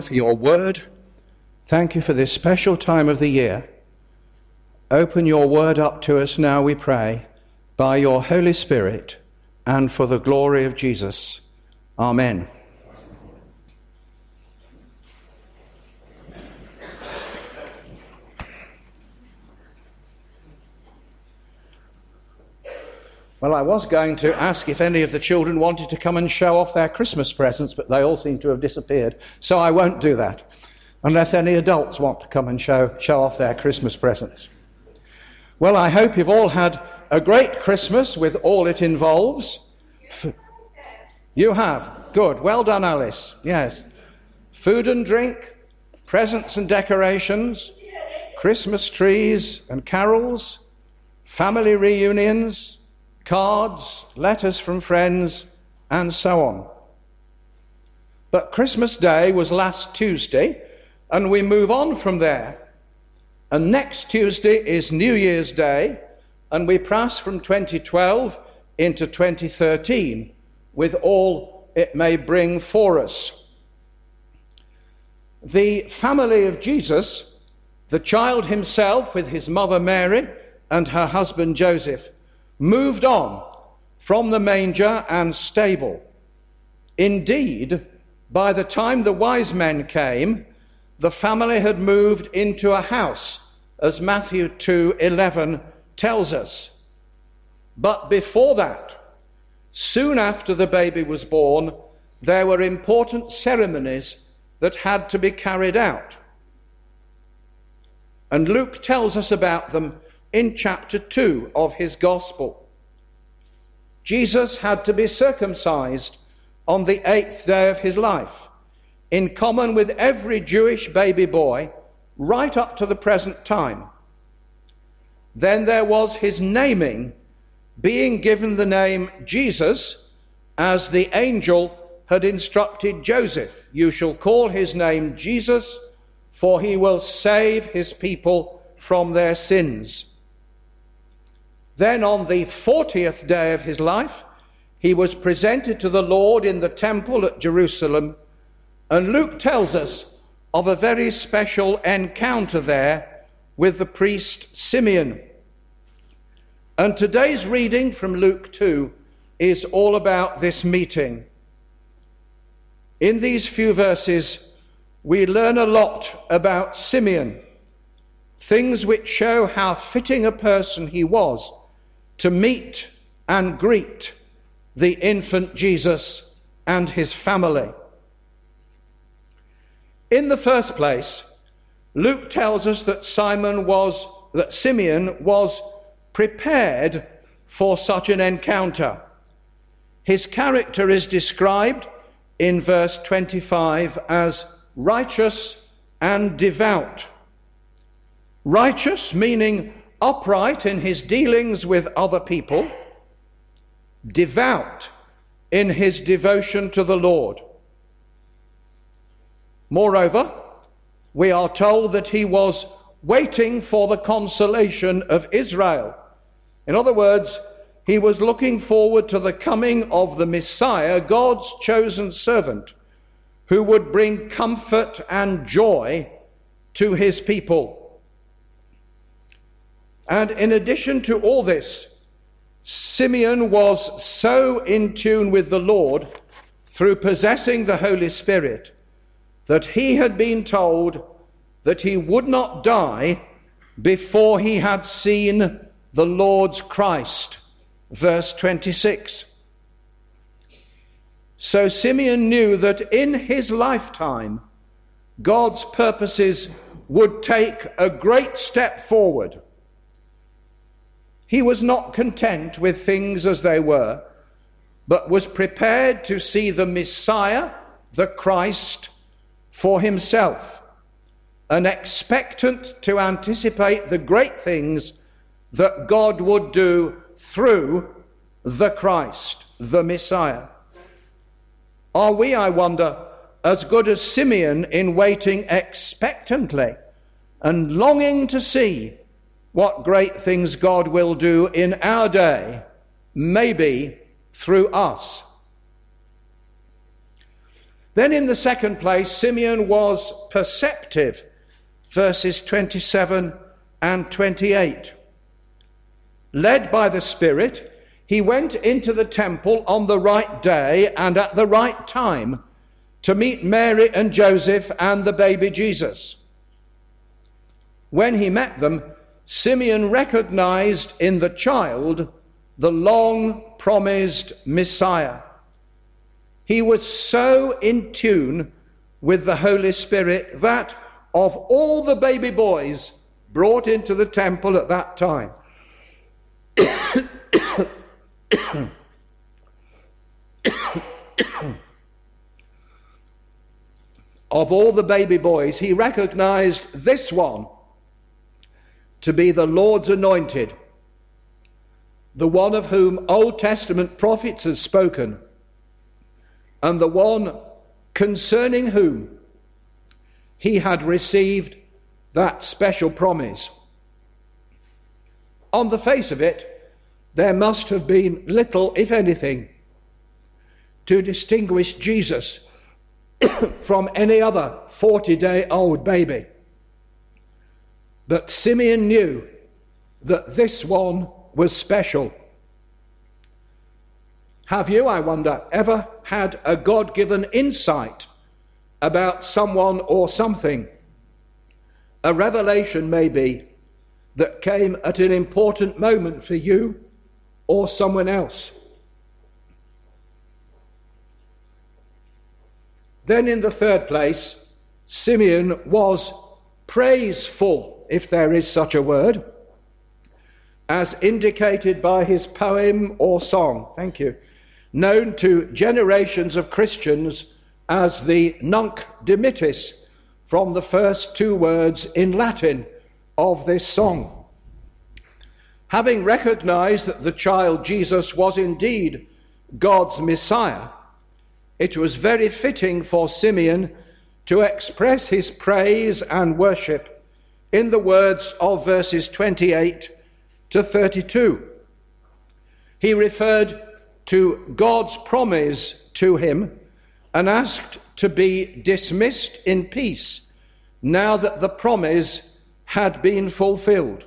for your word. Thank you for this special time of the year. Open your word up to us now, we pray, by your Holy Spirit and for the glory of Jesus. Amen. Well, I was going to ask if any of the children wanted to come and show off their Christmas presents, but they all seem to have disappeared. So I won't do that, unless any adults want to come and show, show off their Christmas presents. Well, I hope you've all had a great Christmas with all it involves. You have. Good. Well done, Alice. Yes. Food and drink, presents and decorations, Christmas trees and carols, family reunions cards, letters from friends, and so on. But Christmas Day was last Tuesday, and we move on from there. And next Tuesday is New Year's Day, and we pass from 2012 into 2013 with all it may bring for us. The family of Jesus, the child himself with his mother Mary and her husband Joseph, moved on from the manger and stable. Indeed, by the time the wise men came, the family had moved into a house, as Matthew 2:11 tells us. But before that, soon after the baby was born, there were important ceremonies that had to be carried out. And Luke tells us about them in chapter 2 of his gospel. Jesus had to be circumcised on the eighth day of his life, in common with every Jewish baby boy right up to the present time. Then there was his naming, being given the name Jesus, as the angel had instructed Joseph You shall call his name Jesus, for he will save his people from their sins. Then on the 40th day of his life, he was presented to the Lord in the temple at Jerusalem. And Luke tells us of a very special encounter there with the priest Simeon. And today's reading from Luke 2 is all about this meeting. In these few verses, we learn a lot about Simeon, things which show how fitting a person he was to meet and greet the infant Jesus and his family. In the first place, Luke tells us that Simon was that Simeon was prepared for such an encounter. His character is described in verse 25 as righteous and devout. Righteous meaning upright in his dealings with other people, devout in his devotion to the Lord. Moreover, we are told that he was waiting for the consolation of Israel. In other words, he was looking forward to the coming of the Messiah, God's chosen servant, who would bring comfort and joy to his people. And in addition to all this, Simeon was so in tune with the Lord through possessing the Holy Spirit that he had been told that he would not die before he had seen the Lord's Christ. Verse 26. So Simeon knew that in his lifetime, God's purposes would take a great step forward he was not content with things as they were, but was prepared to see the Messiah, the Christ, for himself, and expectant to anticipate the great things that God would do through the Christ, the Messiah. Are we, I wonder, as good as Simeon in waiting expectantly and longing to see what great things God will do in our day, maybe through us. Then, in the second place, Simeon was perceptive, verses 27 and 28. Led by the Spirit, he went into the temple on the right day and at the right time to meet Mary and Joseph and the baby Jesus. When he met them, Simeon recognized in the child the long promised Messiah. He was so in tune with the Holy Spirit that of all the baby boys brought into the temple at that time, of all the baby boys, he recognized this one to be the Lord's anointed, the one of whom Old Testament prophets have spoken, and the one concerning whom he had received that special promise. On the face of it, there must have been little, if anything, to distinguish Jesus from any other 40 day old baby. But Simeon knew that this one was special. Have you, I wonder, ever had a God given insight about someone or something? A revelation, maybe, that came at an important moment for you or someone else. Then, in the third place, Simeon was praiseful, if there is such a word, as indicated by his poem or song, thank you, known to generations of Christians as the Nunc Dimittis, from the first two words in Latin of this song. Having recognized that the child Jesus was indeed God's Messiah, it was very fitting for Simeon to express his praise and worship in the words of verses 28 to 32. He referred to God's promise to him and asked to be dismissed in peace now that the promise had been fulfilled.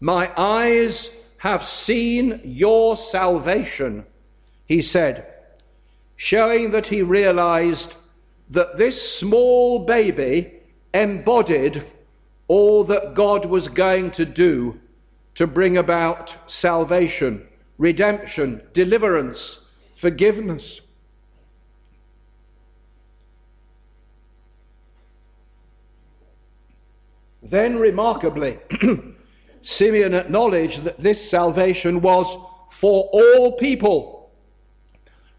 My eyes have seen your salvation, he said showing that he realized that this small baby embodied all that God was going to do to bring about salvation, redemption, deliverance, forgiveness. Then, remarkably, Simeon acknowledged that this salvation was for all people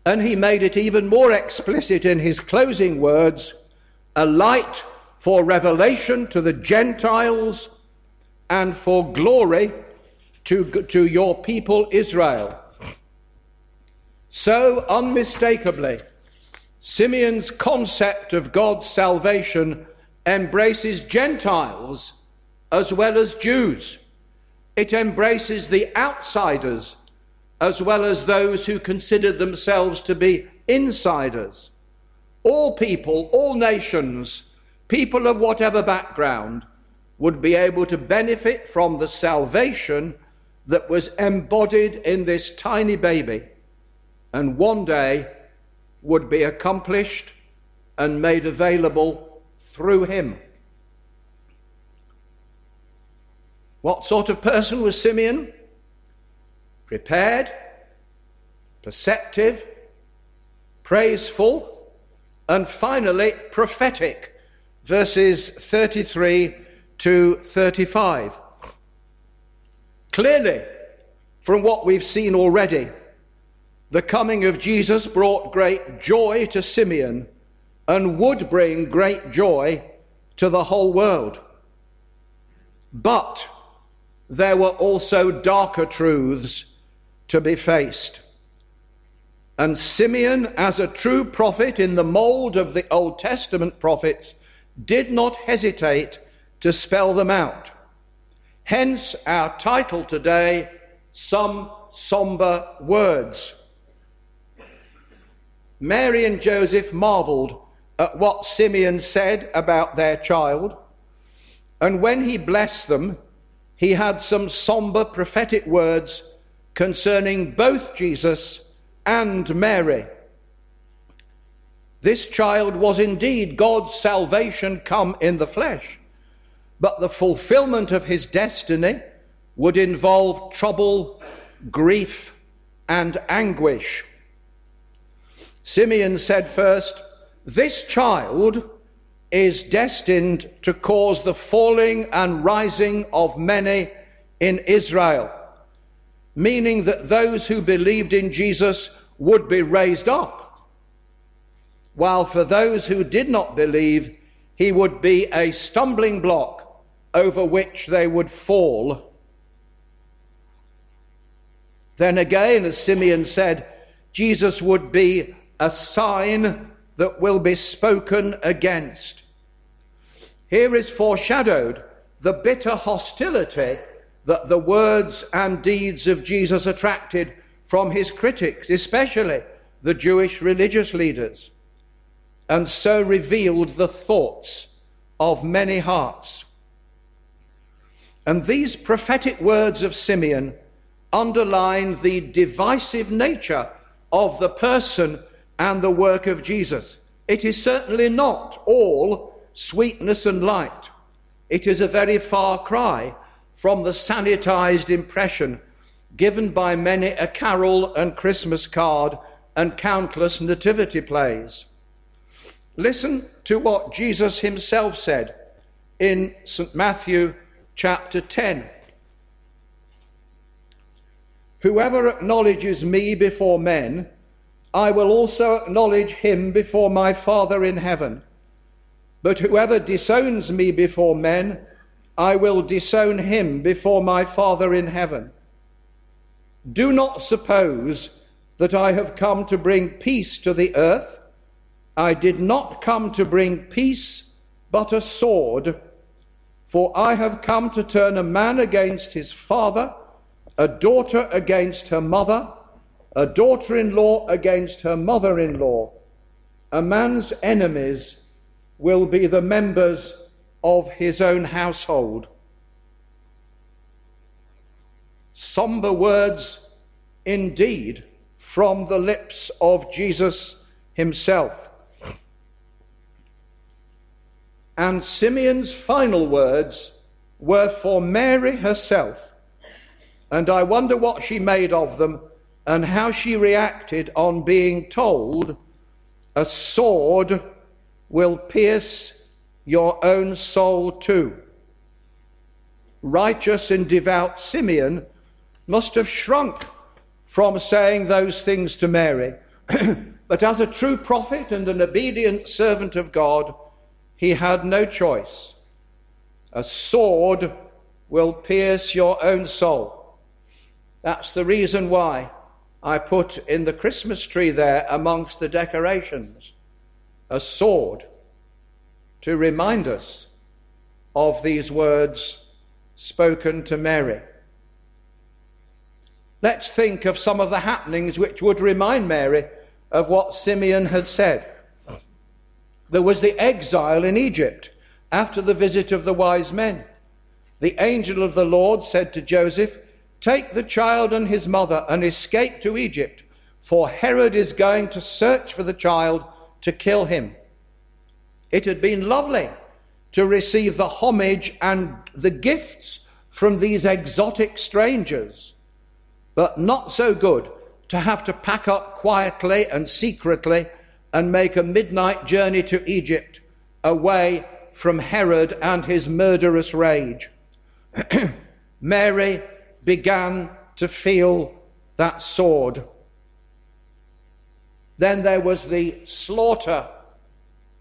and he made it even more explicit in his closing words a light for revelation to the Gentiles and for glory to, to your people Israel. So unmistakably, Simeon's concept of God's salvation embraces Gentiles as well as Jews. It embraces the outsiders as well as those who consider themselves to be insiders. All people, all nations, people of whatever background, would be able to benefit from the salvation that was embodied in this tiny baby and one day would be accomplished and made available through him. What sort of person was Simeon? prepared, perceptive, praiseful, and finally prophetic. Verses 33 to 35. Clearly, from what we've seen already, the coming of Jesus brought great joy to Simeon and would bring great joy to the whole world. But there were also darker truths to be faced. And Simeon, as a true prophet in the mold of the Old Testament prophets, did not hesitate to spell them out. Hence our title today, Some Somber Words. Mary and Joseph marveled at what Simeon said about their child. And when he blessed them, he had some somber prophetic words concerning both Jesus and Mary. This child was indeed God's salvation come in the flesh, but the fulfillment of his destiny would involve trouble, grief, and anguish. Simeon said first, This child is destined to cause the falling and rising of many in Israel, meaning that those who believed in Jesus would be raised up, while for those who did not believe, he would be a stumbling block over which they would fall. Then again, as Simeon said, Jesus would be a sign that will be spoken against. Here is foreshadowed the bitter hostility that the words and deeds of Jesus attracted from his critics, especially the Jewish religious leaders, and so revealed the thoughts of many hearts. And these prophetic words of Simeon underline the divisive nature of the person and the work of Jesus. It is certainly not all sweetness and light. It is a very far cry from the sanitized impression given by many a carol and Christmas card and countless nativity plays. Listen to what Jesus himself said in St. Matthew chapter 10. Whoever acknowledges me before men, I will also acknowledge him before my Father in heaven. But whoever disowns me before men, I will disown him before my Father in heaven. Do not suppose that I have come to bring peace to the earth. I did not come to bring peace, but a sword. For I have come to turn a man against his father, a daughter against her mother a daughter in law against her mother in law. A man's enemies will be the members of his own household. Somber words indeed from the lips of Jesus himself. And Simeon's final words were for Mary herself. And I wonder what she made of them and how she reacted on being told, A sword will pierce your own soul too. Righteous and devout Simeon must have shrunk from saying those things to Mary. but as a true prophet and an obedient servant of God, he had no choice. A sword will pierce your own soul. That's the reason why I put in the Christmas tree there amongst the decorations a sword to remind us of these words spoken to Mary. Let's think of some of the happenings which would remind Mary of what Simeon had said. There was the exile in Egypt after the visit of the wise men. The angel of the Lord said to Joseph, Take the child and his mother and escape to Egypt, for Herod is going to search for the child to kill him. It had been lovely to receive the homage and the gifts from these exotic strangers, but not so good to have to pack up quietly and secretly and make a midnight journey to Egypt away from Herod and his murderous rage. Mary began to feel that sword. Then there was the slaughter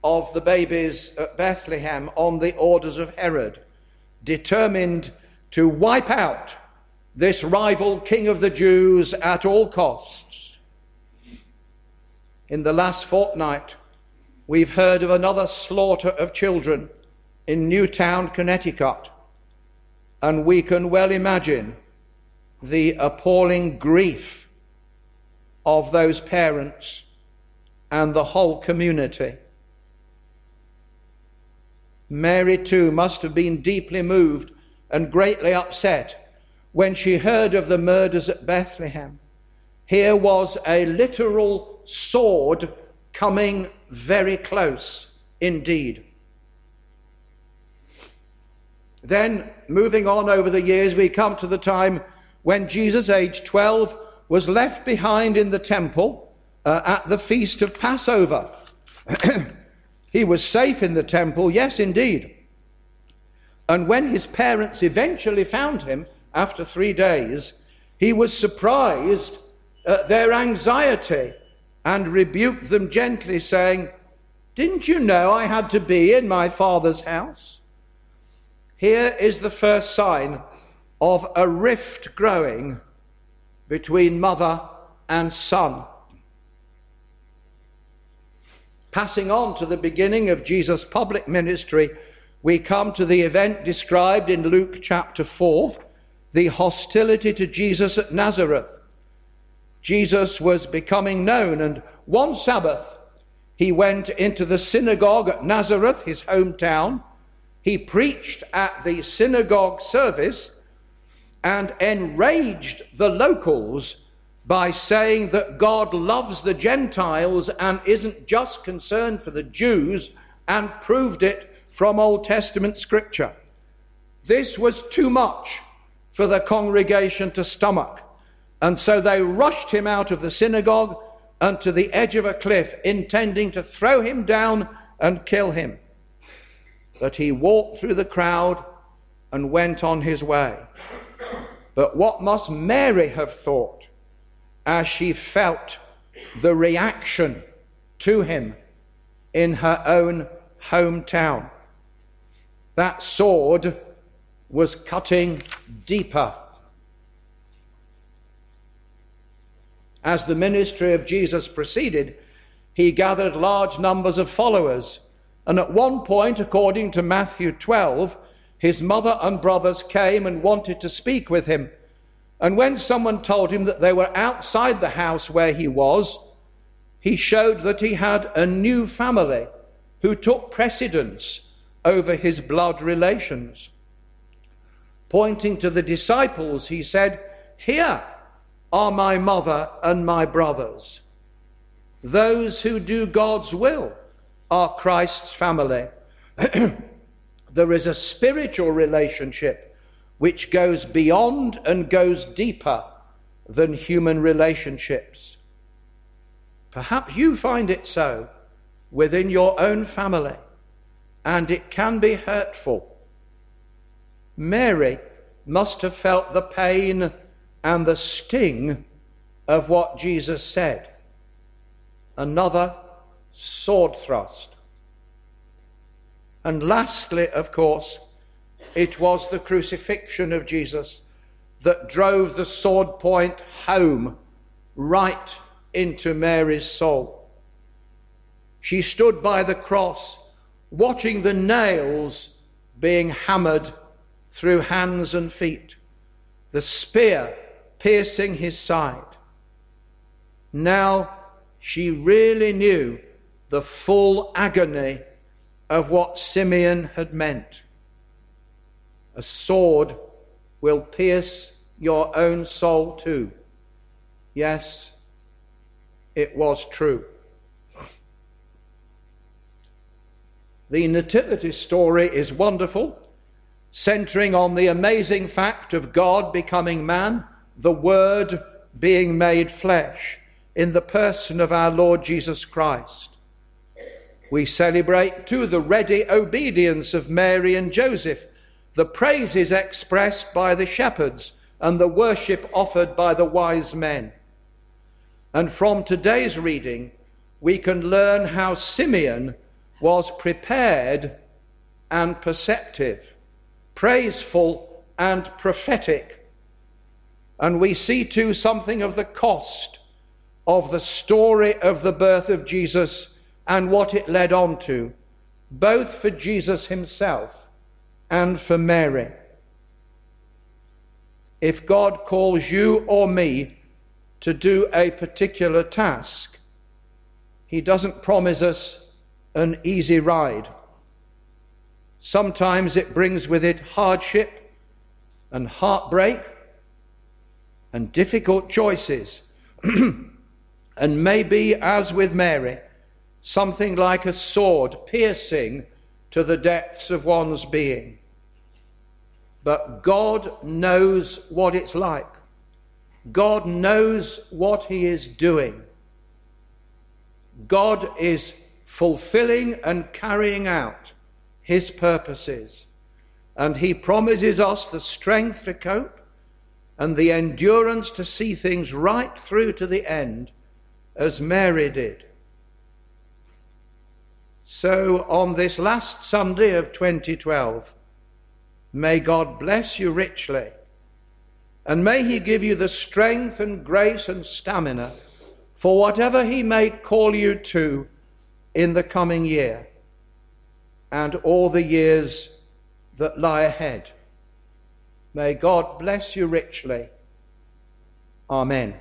of the babies at Bethlehem on the orders of Herod, determined to wipe out this rival king of the Jews at all costs. In the last fortnight, we've heard of another slaughter of children in Newtown, Connecticut, and we can well imagine the appalling grief of those parents and the whole community. Mary, too, must have been deeply moved and greatly upset when she heard of the murders at Bethlehem. Here was a literal sword coming very close indeed. Then, moving on over the years, we come to the time when Jesus, aged 12, was left behind in the temple uh, at the feast of Passover. he was safe in the temple, yes, indeed. And when his parents eventually found him after three days, he was surprised at their anxiety and rebuked them gently, saying, Didn't you know I had to be in my father's house? Here is the first sign of a rift growing between mother and son. Passing on to the beginning of Jesus' public ministry, we come to the event described in Luke chapter 4 the hostility to Jesus at Nazareth. Jesus was becoming known, and one Sabbath he went into the synagogue at Nazareth, his hometown. He preached at the synagogue service and enraged the locals by saying that God loves the Gentiles and isn't just concerned for the Jews, and proved it from Old Testament scripture. This was too much for the congregation to stomach, and so they rushed him out of the synagogue and to the edge of a cliff, intending to throw him down and kill him. But he walked through the crowd and went on his way. But what must Mary have thought as she felt the reaction to him in her own hometown? That sword was cutting deeper. As the ministry of Jesus proceeded, he gathered large numbers of followers. And at one point, according to Matthew 12, his mother and brothers came and wanted to speak with him. And when someone told him that they were outside the house where he was, he showed that he had a new family who took precedence over his blood relations. Pointing to the disciples, he said, Here are my mother and my brothers. Those who do God's will are Christ's family. there is a spiritual relationship which goes beyond and goes deeper than human relationships. Perhaps you find it so within your own family, and it can be hurtful. Mary must have felt the pain and the sting of what Jesus said. Another sword thrust. And lastly, of course, it was the crucifixion of Jesus that drove the sword point home right into Mary's soul. She stood by the cross, watching the nails being hammered through hands and feet, the spear piercing his side. Now she really knew the full agony of what Simeon had meant. A sword will pierce your own soul too. Yes, it was true. The Nativity story is wonderful, centering on the amazing fact of God becoming man, the Word being made flesh in the person of our Lord Jesus Christ. We celebrate too the ready obedience of Mary and Joseph, the praises expressed by the shepherds, and the worship offered by the wise men. And from today's reading, we can learn how Simeon was prepared and perceptive, praiseful and prophetic. And we see too something of the cost of the story of the birth of Jesus and what it led on to, both for Jesus himself and for Mary. If God calls you or me to do a particular task, He doesn't promise us an easy ride. Sometimes it brings with it hardship and heartbreak and difficult choices. and maybe, as with Mary, something like a sword piercing to the depths of one's being. But God knows what it's like. God knows what He is doing. God is fulfilling and carrying out His purposes. And He promises us the strength to cope and the endurance to see things right through to the end, as Mary did. So, on this last Sunday of 2012, may God bless you richly, and may He give you the strength and grace and stamina for whatever He may call you to in the coming year and all the years that lie ahead. May God bless you richly. Amen.